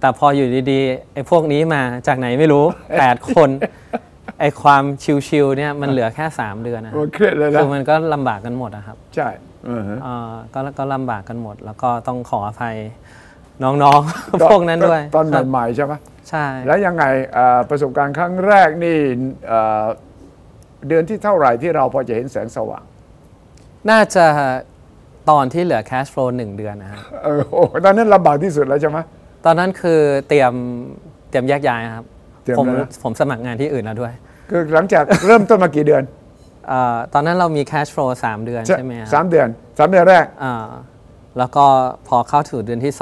แต่พออยู่ดีๆไอ้พวกนี้มาจากไหนไม่รู้ 8 คน ไอ้ความชิวๆเนี่ยมันเหลือแค่ 3 เดือนนะโอ้เครียดเลยนะคือมันก็ลำบากกันหมดอะครับ ใช่อือฮะเอ่อก็ก็ลำบากกันหมด แล้วก็ต้องขออภัยน้องๆ พวกนั้นด้วย ตอนครับใหม่ๆใช่ไหมใช่ แล้วยังไงเอ่อประสบการณ์ครั้งแรกนี่ เอ่อเดือนที่เท่าไหร่ที่เราพอจะเห็นแสงสว่าง น่าจะตอนที่เหลือ cash flow หนึ่งเดือนนะฮะเออโอ้ตอนนั้นลำบากที่สุดแล้วใช่ไหมตอนนั้นคือเตรียมเตรียมแยกย้ายครับเตรียมผมแล้วนะ ผมสมัครงานที่อื่นแล้วด้วยคือหลังจากเริ่มต้นมากี่เดือนเอ่อตอนนั้นเรามี cash flow 3เดือนใช่ไหมครับสามเดือนสามเดือนแรกอ่าแล้วก็พอเข้าถึงเดือนที่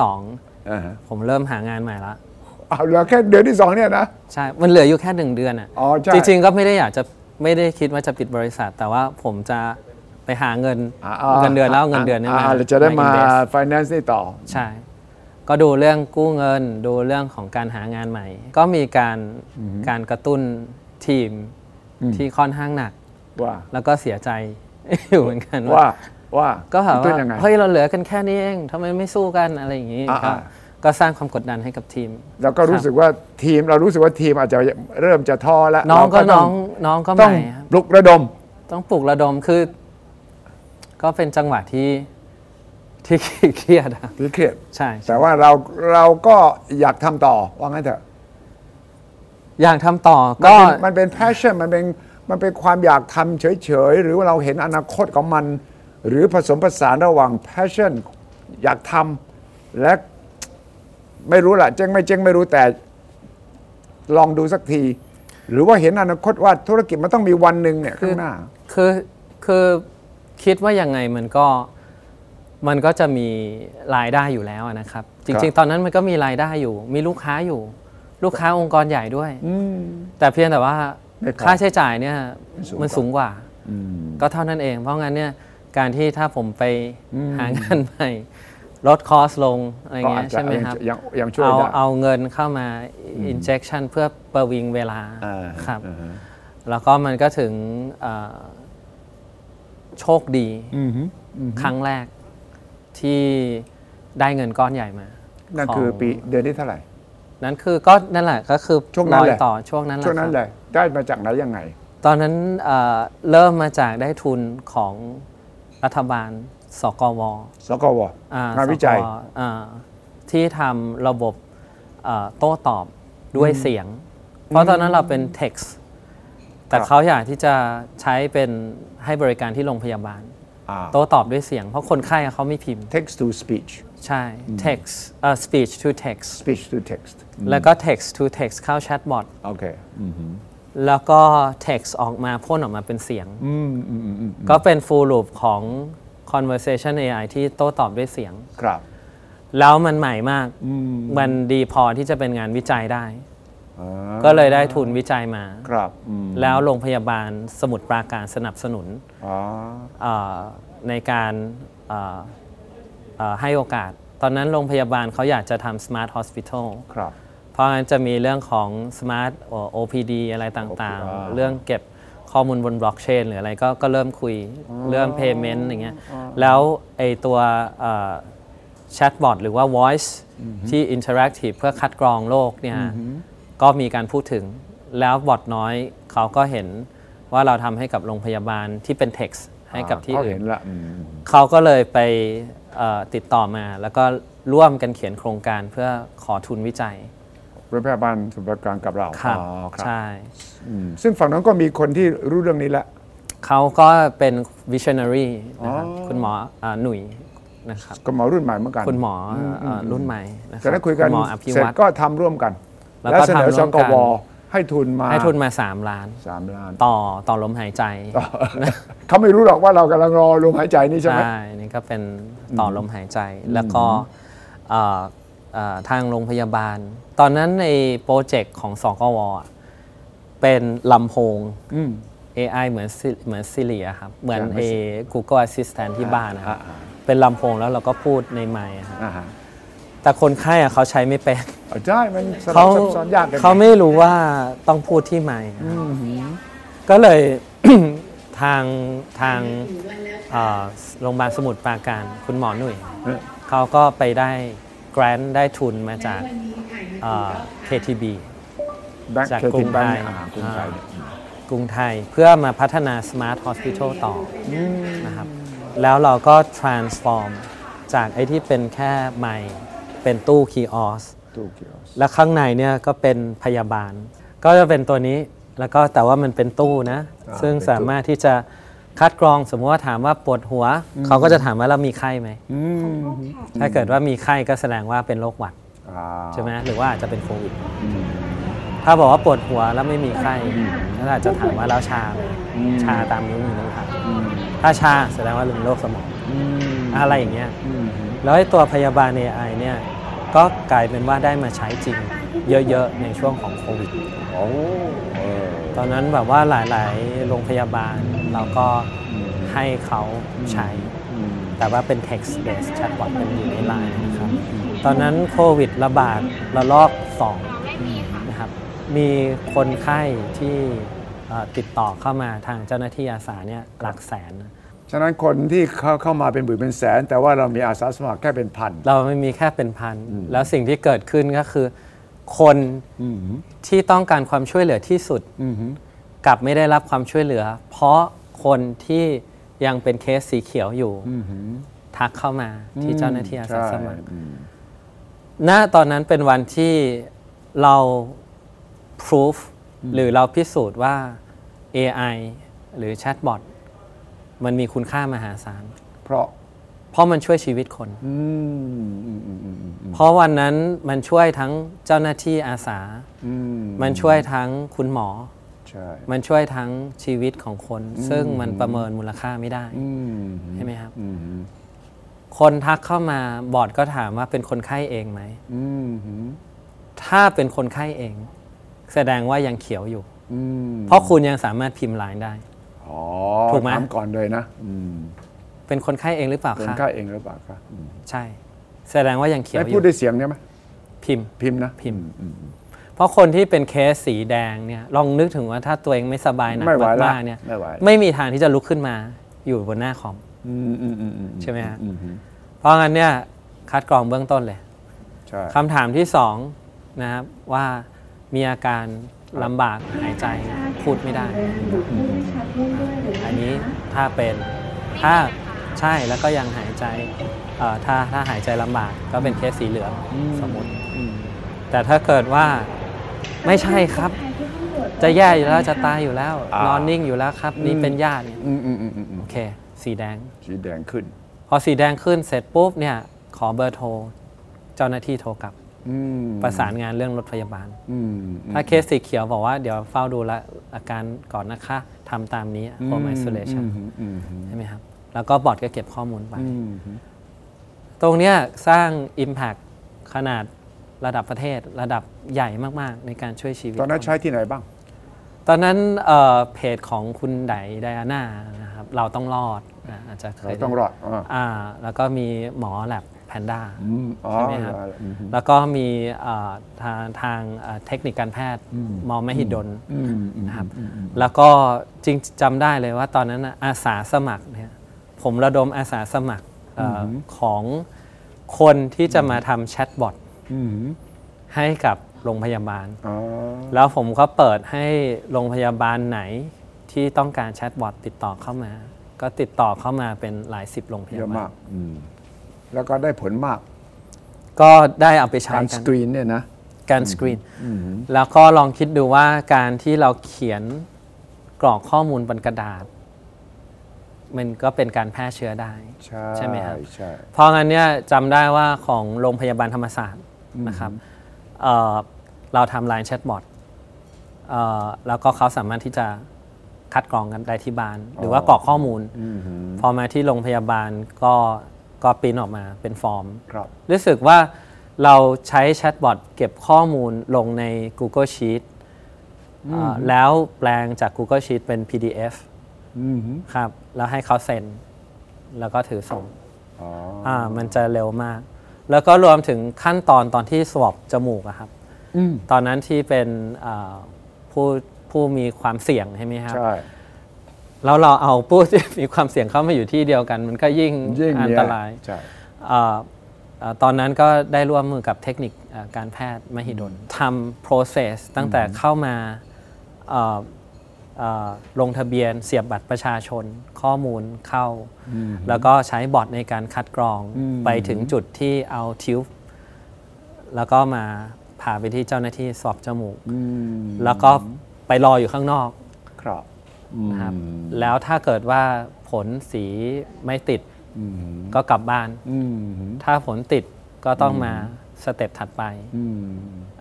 อ่าฮะ2ผมเริ่มหางานใหม่ละ เอาเหลือแค่เดือนที่สองเนี่ยนะ ใช่ มันเหลืออยู่แค่หนึ่งเดือนอะ อ๋อใช่ จริงๆ ก็ไม่ได้อยากจะ ไม่ได้คิดว่าจะปิดบริษัท แต่ว่าผมจะไปหาเงินอ่าเงินเดือนแล้วเอาเงินเดือนเนี้อ่าเราจะได้มา invest finance นี่ต่อ ใช่ ก็ดูเรื่องกู้เงิน ดูเรื่องของการหางานใหม่ ก็มีการการกระตุ้นทีมที่ค่อนข้างหนักว่าแล้วก็เสียใจอยู่เหมือนกันว่าว่าก็ถามต้นว่ายังไงเฮ้ยเราเหลือกันแค่นี้เองทำไมไม่สู้กันอะไรอย่างนี้อ่าครับอ่า ก็สร้างความกดดันให้กับทีม แล้วก็รู้สึกว่าทีมเรารู้สึกว่าทีมอาจจะเริ่มจะท้อแล้วน้องก็เราน้ต้องน้องก็ต้องใหม่ครับปลุกระดม ต้องปลุกระดมคือ ก็เป็นจังหวะที่ที่เครียดอะที่เครียดใช่ใช่ แต่ว่าเราเราก็อยากทำต่อว่างั้นเถอะ อยากทำต่อก็ก็มันเป็น passion มันเป็นมันเป็นความอยากทำเฉยๆ หรือว่าเราเห็นอนาคตของมัน หรือผสมผสานระหว่าง passion อยากทำและ ไม่รู้ล่ะเจ๊งไม่เจ๊งไม่รู้แต่ลองดูสักที หรือว่าเห็นอนาคตว่าธุรกิจมันต้องมีวันหนึ่งเนี่ยข้างหน้า คือคือคิดว่ายังไงมันก็มันก็จะมีรายได้อยู่แล้วอะนะครับจครัริงบๆตอนนั้นมันก็มีรายได้อยู่ มีลูกค้าอยู่ ลูกค้าองค์กรใหญ่ด้วยอืมแต่เพียงแต่ว่าไม่พอค่าใช้จ่ายเนี่ยสูงมันกว่าสูงกว่าอืมก็เท่านั้นเอง เพราะงั้นเนี่ยการที่ถ้าผมไปอืมหางานใหม่ ลดคอสลงอะไรก็เงี้อาจยจะใช่ไหมครับยังยังช่วยเอาได้เอาเงินเข้ามา injection เพื่อประวิงเวลาอ่าครับอ่าแล้วก็มันก็ถึงเอ่อโชคดีอืมฮึครั้งแรกที่ได้เงินก้อนใหญ่มา นั่นของคือปีเดือนที่เท่าไหร่ นั่นคือก็นั่นแหละก็คือช่วงนั้นรอยแหละต่อช่วงนั้นแหละช่วงนั้นครับเลยได้มาจากไหนยังไง ตอนนั้นเอ่อเริ่มมาจากได้ทุนของรัฐบาล สกวสกวอ่งานวิจัยสกวอ่าที่ทำระบบเอ่อโต้ตอบด้วยเสียง เพราะตอนนั้นเราเป็น text แต่ครับเขาอยากที่จะใช้เป็นให้บริการที่โรงพยาบาลอ่าโต้ตอบด้วยเสียง เพราะคนไข้อะเขาไม่พิมพ์ text to speech ใช่ text เอ่อ speech to text speech to text แล้วก็ text to text เข้าแชทบอทโอเคแล้วก็ text ออกมาพ่นออกมาเป็นเสียงอืมอืมอืมอืมก็เป็น full loop ของ conversation AI ที่โต้ตอบด้วยเสียง ครับ แล้วมันใหม่มาก อืมมันดีพอที่จะเป็นงานวิจัยได้ อ่าก็เลยได้ทุนวิจัยมา ครับอืมแล้วโรงพยาบาลสมุทรปราการสนับสนุนอ๋อเอ่อในการเอ่อเอ่อให้โอกาส ตอนนั้นโรงพยาบาลเขาอยากจะทำ smart hospital ครับ เพราะงั้นจะมีเรื่องของ smart เอ่อ OPD อะไรต่างอ่า ๆ เรื่องเก็บ ข้อมูลบนบล็อกเชนหรืออะไรก็ก็เริ่มคุยเรื่อง payment อย่างเงี้ยแล้วไอตัวแชทบอทหรือว่า voice ที่ interactive เพื่อคัดกรองโลกเนี่ยก็มีการพูดถึงแล้วบอทน้อยเขาก็เห็นว่าเราทำให้กับโรงพยาบาลที่เป็น text ให้กับที่เขาอื่เห็นนละอืมเขาก็เลยไปเอ่อติดต่อมา แล้วก็ร่วมกันเขียนโครงการเพื่อขอทุนวิจัย โรงพยาบาลสมุทรปราการกับเราครับอ๋อครับใช่อืมซึ่งฝั่งนั้นก็มีคนที่รู้เรื่องนี้ละเขาก็เป็น visionary นะครับอ๋อ คุณหมออ่าหนุ่ยนะครับ ก็หมอรุ่นใหม่เหมือนกัน คุณหมอเอ่อรุ่นใหม่นะคจากรับนั้นคุยกันณหมออภิเสร็จวัตร ก็ทำร่วมกัน แล้วแล้วก็เสนอทำร่สวมกกัน วให้ทุนมาให้ทุนมา 3 ล้าน สามล้านต่อต่อลมหายใจเขาไม่รู้หรอกว่าเรากำลังรอลมหายใจนี่ใช่ไหม ใช่นี่ก็เป็นต่อลมหายใจ แล้วก็เอ่อเอ่อ ทางโรงพยาบาล ตอนนั้นในโปรเจกต์ของสกวอะเป็นลำโพงอืม AI เหมือนซิเหมือนซิริอะครับ เหมือนใช่ไหมเอ Google Assistant ที่บ้านนะครับอ่าเป็นลำโพงแล้วเราก็พูดในไมค์อะครับอ่าฮะแต่คนไข้อะเขาใช้ไม่เป็นเอาใช่มันสลัเขาบซับซ้อนยากกันเขาไม่รู้ว่าต้องพูดที่ไมค์อะก็เลยทางทางเอ่อโรงพยาบาลสมุทรปราการคุณหมอหนุ่ยเออเขาก็ไปได้แกรนด์ได้ทุนมาจากเอ่อ KTB แบงค์จากเคกรุทิงแบงไทค์ยอ่ากรุงไทยเนี่ยกรุงไทยเพื่อมาพัฒนา Smart Hospital ต่ออนะครับแล้วเราก็ transform จากไอ้ที่เป็นแค่ไมค์เป็นตู้คีออสตู้เกี่ยวแล้วข้างในเนี่ยก็เป็นพยาบาล ก็จะเป็นตัวนี้แล้วก็แต่ว่ามันเป็นตู้นะ ซึ่งสามารถที่จะ คัดกรองสมมติว่าถามว่าปวดหัว เขาก็จะถามว่าเรามีไข้ไหมอืมถ้าเกิดว่ามีไข้ก็แสดงว่าเป็นโรคหวัดอ่าใช่ไหมหรือว่าอาจจะเป็นโควิด ถ้าบอกว่าปวดหัวแล้วไม่มีไข้ก็อาจจะถามว่าแล้วชาไหมชาตามนิ้วมือนิ้วเท้าถ้าชาแสดงว่าเป็นโรคสมองอืมอะไรอย่างเงี้ยอืมแล้วไอ้ตัวพยาบาล AI เนี่ยก็กลายเป็นว่าได้มาใช้จริงเยอะๆ ในช่วงของโควิดโอ้เออ ตอนนั้นแบบว่าหลาย ๆ โรงพยาบาลเราก็ให้เขาใช้อืมแต่ว่าเป็น text based chatbot เป็นอยู่ในไลน์นะครับ ตอนนั้นโควิดระบาดระลอก2นะครับ มีคนไข้ที่เอ่อติดต่อเข้ามาทางเจ้าหน้าที่อาสาเนี่ยหลักแสนนะฉะนั้นคนที่เข้าเข้ามาเป็นหมื่นเป็นแสน แต่ว่าเรามีอาสาสมัครแค่เป็นพัน เราไม่มีแค่เป็นพัน แล้วสิ่งที่เกิดขึ้นก็คือ คนที่ต้องการความช่วยเหลือที่สุดกลับไม่ได้รับความช่วยเหลือ เพราะคนที่ยังเป็นเคสสีเขียวอยู่ทักเข้ามาที่เจ้าหน้าที่อาสาสมัครอืมณตอนนั้นเป็นวันที่เรา proof หรือเราพิสูจน์ว่า AI หรือแชทบอทมันมีคุณค่ามหาศาลเพราะ เพราะมันช่วยชีวิตคนอืมอืมอืมอืมอืมเพราะวันนั้นมันช่วยทั้งเจ้าหน้าที่อาสาอืมมันช่วยทั้งคุณหมอใช่มันช่วยทั้งชีวิตของคน ซึ่งมันประเมินมูลค่าไม่ได้อืมใช่ไหมครับอืมคนทักเข้ามาบอร์ดก็ถามว่าเป็นคนไข้เองไหมอืมอืมถ้าเป็นคนไข้เอง แสดงว่ายังเขียวอยู่อืมเพราะคุณยังสามารถพิมพ์ไลน์ได้อ๋อถูกไหมถามก่อนเลยนะอืม เป็นคนไข้เองหรือเปล่าเป็นคะค่าเองหรือเปล่าครับอืมใช่ แสดงว่ายังเขียวไม่อพูดยู่ด้วยเสียงได้ไหมพิมพ์ พิมพ์นะพิมพ์ อืมเพราะคนที่เป็นเคสสีแดงเนี่ยลองนึกถึงว่าถ้าตัวเองไม่สบายหนักไม่ไหวละมากๆเนี่ยไม่ไหวไม่มีทางที่จะลุกขึ้นมาอยู่บนหน้าคอมออืมอืมอืมอืใช่ไหมฮะ อือืเพราะงั้นเนี่ยคัดกรองเบื้องต้นเลยใช่คำถามที่สองนะครับว่ามีอาการลำบากหายใจพูดไม่ได้ อันนี้ถ้าเป็นถ้า ใช่แล้วก็ยังหายใจเอ่อถ้าถ้าหายใจลำบากก็เป็นเคสสีเหลืองสมมติอืมแต่ถ้าเกิดว่าไม่ใช่ครับ จะแย่อยู่แล้วจะตายอยู่แล้ว นอนนิ่งอยู่แล้วครับ นี่เป็นญาติเนี่ยอืมอืมอืมอืมอืมโอเค สีแดง สีแดงขึ้น พอสีแดงขึ้นเสร็จปุ๊บเนี่ยขอเบอร์โทร เจ้าหน้าที่โทรกลับอืมประสานงานเรื่องรถพยาบาลอืมถ้าเคสสีเขียวบอกว่าเดี๋ยวเฝ้าดูแลอาการก่อนนะคะทำตามนี้ home isolation อืมอืมอืมใช่ไหมครับ แล้วก็บอร์ดก็เก็บข้อมูลไปอืมตรงเนี้ยสร้าง Impact ขนาดระดับประเทศระดับใหญ่มาก ๆ ในการช่วยชีวิต ตอนนั้นคใช้ที่ไหนบ้าง ตอนนั้นเอ่อเพจของคุณไดไดอาน่านะครับเราต้องรอดนะอาจจะเคเรายต้องรอดอ่าอ่าแล้วก็มีหมอแลบแพนด้าอืมอ๋อใช่ไหมครับอืมแล้วก็มีเอ่อทางทางเอ่อเทคนิคการแพทย์มอมหิดลอืมอืมนะครับแล้วก็จริงจำได้เลยว่าตอนนั้นน่ะอาสาสมัครเนี่ย ผมระดมอาสาสมัครเอออของคนที่จะมาทำแชทบอทอืมให้กับโรงพยาบาลอ๋อแล้วผมก็เปิดให้โรงพยาบาลไหนที่ต้องการแชทบอทติดต่อเข้ามา ก็ติดต่อเข้ามาเป็นหลายสิบโรงพเยยาอะบาลมากอืมแล้วก็ได้ผลมาก ก็ได้เอาไปใช้การกัสนกรีนเนี่ยนะ การสกรีน แล้วก็ลองคิดดูว่าการที่เราเขียนกรอกข้อมูลบนกระดาษ มันก็เป็นการแพร่เชื้อได้ใช่ใช่ไหมครับใช่เพราะงั้นเนี่ยจำได้ว่าของโรงพยาบาลธรรมศาสตร์นะครับเอ่อเราทำไลน์แชทบอทแล้วก็เขาสามารถที่จะคัดกรองกันได้ที่บ้าน หรือว่ากรอกข้อมูลพอมาที่โรงพยาบาลก็ก็ปริ้นออกมาเป็นฟอร์มครับรู้สึกว่าเราใช้แชทบอทเก็บข้อมูลลงใน Google Sheet เอ่อแล้วแปลงจาก Google Sheet เป็น PDF อืมครับ แล้วให้เขาเซ็น แล้วก็ถือส่งอ๋ออ่ามันจะเร็วมาก แล้วก็รวมถึงขั้นตอนตอนที่สวอปจมูกอะครับ อืมตอนนั้นที่เป็นอ่าผู้ผู้มีความเสี่ยงใช่ไหมครับ ใช่ แล้วเราเอาผู้ที่มีความเสี่ยงเข้ามาอยู่ที่เดียวกัน มันก็ยิ่งยิ่งอันเนี่ตรายใช่อ่าอ่าตอนนั้นก็ได้ร่วมมือกับเทคนิคอ่าการแพทย์มหิดลทำ process ตั้งแต่เข้ามาอ่าอ่า ลงทะเบียนเสียบบัตรประชาชนข้อมูลเข้า แล้วก็ใช้บอทในการคัดกรองไปถึงจุดที่เอาทิวบ์แล้วก็มาผ่าไปที่เจ้าหน้าที่สอบจมูกอืมแล้วก็ไปรออยู่ข้างนอกครับนะครับอืมแล้วถ้าเกิดว่าผลสีไม่ติดอืมก็กลับบ้านอืมถ้าผลติดก็ต้องมาสเต็ปถัดไปอืม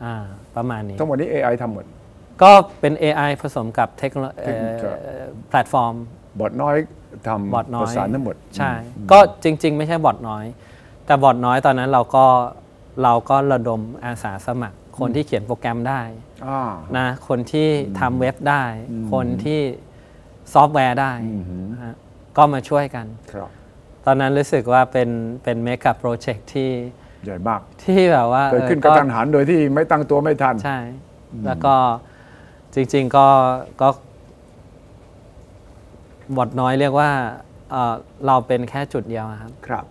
อ่าประมาณนี้ทั้งหมดนี้ AI ทำหมด ก็เป็น AI ผสมกับเทคโนโลเทคนิคครับเอ่อแพลตฟอร์ม บอทน้อยทบอทำน้ปอยระสานทั้งหมด ใช่ ก็จริง ๆ ไม่ใช่บอทน้อย แต่บอทน้อยตอนนั้นเราก็เราก็ระดมอาสาสมัคร คนที่เขียนโปรแกรมได้อ่า นะคนที่ทำเว็บได้ คนที่ซอฟต์แวร์ได้นะฮะก็มาช่วยกัน ครับ ตอนนั้นรู้สึกว่าเป็นเป็นเมกะโปรเจกต์ที่ใหญ่มากที่แบบว่าเกิดขึ้นเอระทันหันโดยที่ไม่ตั้งตัวไม่ทัน ใช่ แล้วก็ จริง ๆ ก็ก็บทน้อยเรียกว่าเอ่อเราเป็นแค่จุดเดียวอะครับ ครับ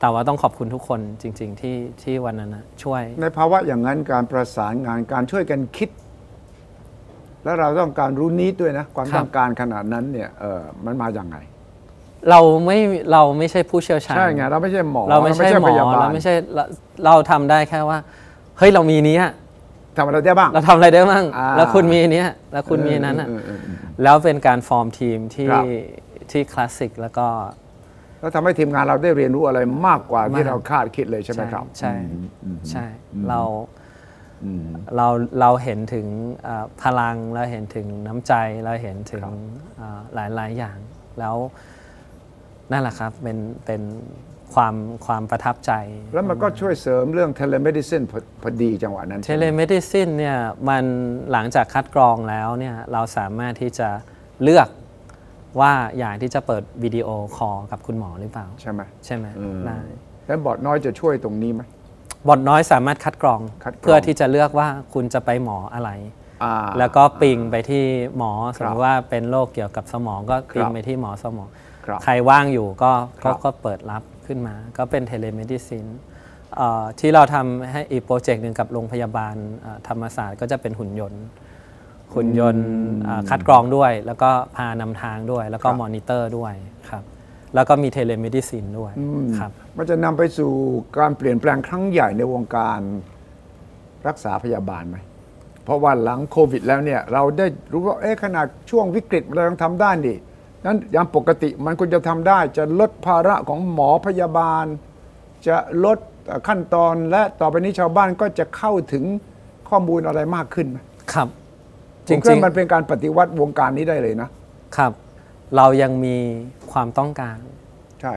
แต่ว่าต้องขอบคุณทุกคนจริง ๆ ที่ที่วันนั้นนะช่วย ในภาวะอย่างนั้นการประสานงานการช่วยกันคิด แล้วเราต้องการรู้นิดด้วยนะ ความครับ ต้องการขนาดนั้นเนี่ยเออมันมาอย่างไง เราไม่เราไม่ใช่ผู้เชี่ยวชาญ ใช่ไงเราไม่ใช่หมอเราไม่ใช่หมพอยาบาเราลไม่ใช่เราเราทำได้แค่ว่า เฮ้ย เรามีเนี้ย ทำอะไรได้บ้าง เราทำอะไรได้บ้าง อ่าแล้วคุณมีเนี้ยแล้วคุณมีนั้นอะเออเออเออเออแล้วเป็นการฟอร์มทีมที่ครับ ที่คลาสสิกแล้วก็ แล้วทำให้ทีมงานเราได้เรียนรู้อะไรมากกว่าที่มากเราคาดคิดเลยใช่ไหมครับ ใช่อืมอืมใช่เราอืมเราเราเห็นถึงเอ่อพลังเราเห็นถึงน้ำใจเราเห็นถึงครับเอ่อหลายหลายๆอย่าง แล้วนั่นแหละครับเป็นเป็น ความความประทับใจ แล้วมันก็ช่วยเสริมเรื่อง telemedicine พอพอดีจังหวะนั้น telemedicine เนี่ยมันหลังจากคัดกรองแล้วเนี่ยเราสามารถที่จะเลือกว่าอยากที่จะเปิดวิดีโอคอลกับคุณหมอหรือเปล่า ใช่ไหมใช่ไหมเออได้แล้วบอร์ดน้อยจะช่วยตรงนี้ไหมบอทน้อยสามารถคัดกรองคัดกรอง เพื่อที่จะเลือกว่าคุณจะไปหมออะไรอ่าแล้วก็ ping ไปที่หมอสมมครับติว่าเป็นโรคเกี่ยวกับสมองก็ ping ครับไปที่หมอสมองครับใครว่างอยู่ก็ครับก็ก็เปิดรับ ขึ้นมา ก็เป็น telemedicine ที่เราทำให้อีก project หนึ่งกับโรงพยาบาลเอ่อธรรมศาสตร์ก็จะเป็นหุ่นยนต์ หุ่นยนต์อ่าคัดกรองด้วย แล้วก็พานำทางด้วย แล้วก็ครับมอนิเตอร์ด้วยครับแล้วก็มี telemedicine ด้วยครับมันจะนำไปสู่การเปลี่ยนแปลงครั้งใหญ่ในวงการรักษาพยาบาลไหมเพราะว่าหลังโควิดแล้วเนี่ยเราได้รู้ว่าเอ๊ะขนาดช่วงวิกฤตเรายังทำได้ดิ นั้นยามปกติมันควรจะทำได้ จะลดภาระของหมอพยาบาล จะลดขั้นตอนและต่อไปนี้ชาวบ้านก็จะเข้าถึงข้อมูลอะไรมากขึ้นไหมครับผจมคิดริงว่ามันเป็นการปฏิวัติวงการนี้ได้เลยนะๆครับ เรายังมีความต้องการใช่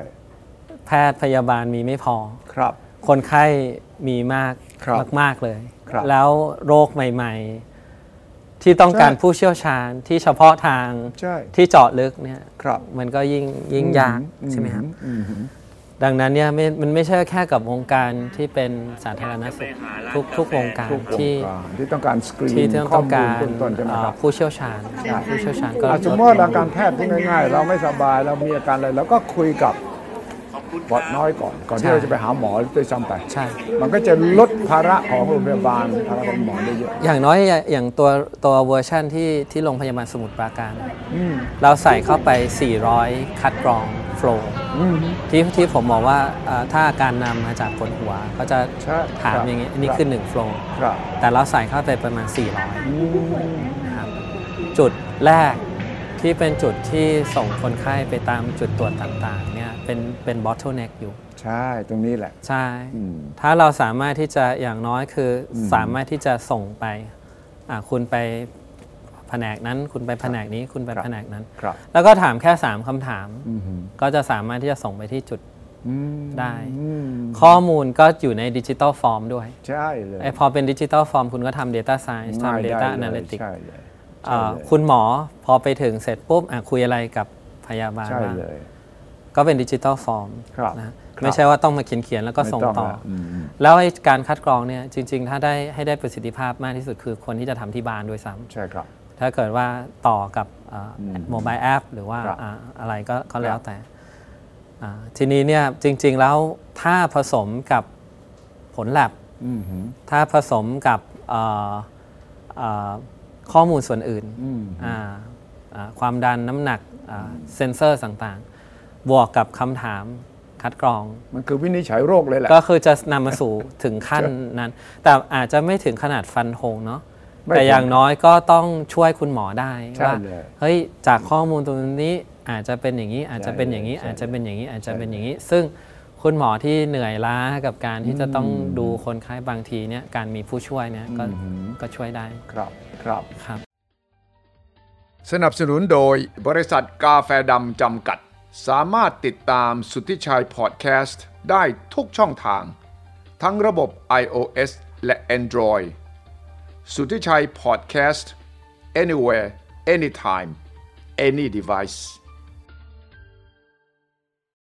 แพทย์พยาบาลมีไม่พอครับ คนไข้มีมากครับมาก ๆ เลยครับแล้วโรคใหม่ ๆ ที่ต้องการใช่ผู้เชี่ยวชาญที่เฉพาะทางใช่ที่เจาะลึกเนี่ยครับมันก็ยิ่งยิ่งยากใช่ไหมครับอืมอืมดังนั้นเนี่ยไม่มันไม่ใช่แค่กับวงการที่เป็นสาธารณสุขทุกทุกวงการทุกวงที่การที่ต้องการสกรีที่นต้องข้อต้อมูงลการเบื้องต้นใช่ไหมครับเอ่อผู้เชี่ยวชาญผู้เชี่ยวชาญก็อะสมมติว่าอาการแพทย์พูดง่ายๆ เราไม่สบายเรามีอาการอะไรเราก็คุยกับ ปอดน้อยก่อน ก่อนที่เราจะไปหาหมอด้วยซ้ำไป ใช่ มันก็จะลดภาระของโรงพยาบาลภาระของหมอได้เยอะ อย่างน้อยอย่างตัวตัวเวอร์ชันที่ที่โรงพยาบาลสมุทรปราการอืมเราใส่เข้าไป 400 คัดกรอง flow อืมที่ที่ผมบอกว่าเอ่อถ้าอาการนำมาจากปวดหัวก็จะใช่ถามครับอย่างงี้อันนี้คือ1 flow ครับแต่เราใส่เข้าไปประมาณอืม400นะครับ จุดแรก ที่เป็นจุดที่ส่งคนไข้ไปตามจุดตรวจต่างๆเนี่ยเป็นเป็น bottleneck อยู่ ใช่ตรงนี้แหละ ใช่ อืม ถ้าเราสามารถที่จะอย่างน้อยคืออมสามารถที่จะส่งไปอะคุณไปแผนกนั้น คุณไปแผนกนี้คุณไปครับ แผนกนั้น ครับแล้วก็ถามแค่ 3คำถาม อืมก็จะสามารถที่จะส่งไปที่จุด อืมได้ อืมข้อมูลก็อยู่ในดิจิ t a ลฟอร์มด้วยใช่เลยไอพอเป็นดิจิ t a ลฟอร์มคุณก็ทำ Data Science ง่ายทำ ได้ Data เลย Analytics ใช่เลยอ่าใช่เลย คุณหมอพอไปถึงเสร็จปุ๊บอะคุยอะไรกับพยาบาลใช่บ้างเลย ก็เป็นดิจิ t a ลฟอร์มครับนะครับไม่ใช่ว่าต้องมาเขียนๆแล้วก็ส่งไม่ต่อละมมแล้วไอ้การคัดกรองเนี่ยจริง ๆ ถ้าได้ให้ได้ประสิทธิภาพมากที่สุดคือคนที่จะทำที่บ้านด้วยซ้ำใช่ครับ ถ้าเกิดว่าต่อกับอืม mobile app หรือว่าครับอ่าอะไรก็ก็แล้วครับแต่อ่าทีนี้เนี่ยจริง ๆ แล้วถ้าผสมกับผลแลบอืมฮึถ้าผสมกับเอ่อเอ่อ ข้อมูลส่วนอื่นอืมอ่าอ่าความดันน้ำหนักอ่าเซนเซอร์ต่างๆ บวกกับคำถามคัดกรอง มันคือวินิจฉัยโรคเลยแหละ ก็คือจะนำมาสู่ถึงขั้นนั้น แต่อาจจะไม่ถึงขนาดฟันธงเนาะไม่แต่ถึงอย่างน้อยก็ต้องช่วยคุณหมอได้ใช่ว่าเลยเฮ้ยจากข้อมูลตรงนี้อาจจะเป็นอย่างนี้อาจจะเป็นอย่างนี้ใช่เลยอาจจะเป็นอย่างนี้อาจจะใช่เป็นอย่างนี้ ซึ่ง คุณหมอที่เหนื่อยล้ากับการที่จะต้องอืมดูคนไข้บางทีเนี่ยการมีผู้ช่วยเนี่ยก็อือหือก็ช่วยได้ครับครับครับ สนับสนุนโดยบริษัทกาแฟดำจำกัด สามารถติดตามสุทธิชัยพอดแคสต์ได้ทุกช่องทาง ทั้งระบบ iOS และ Android สุทธิชัยพอดแคสต์ anywhere anytime any device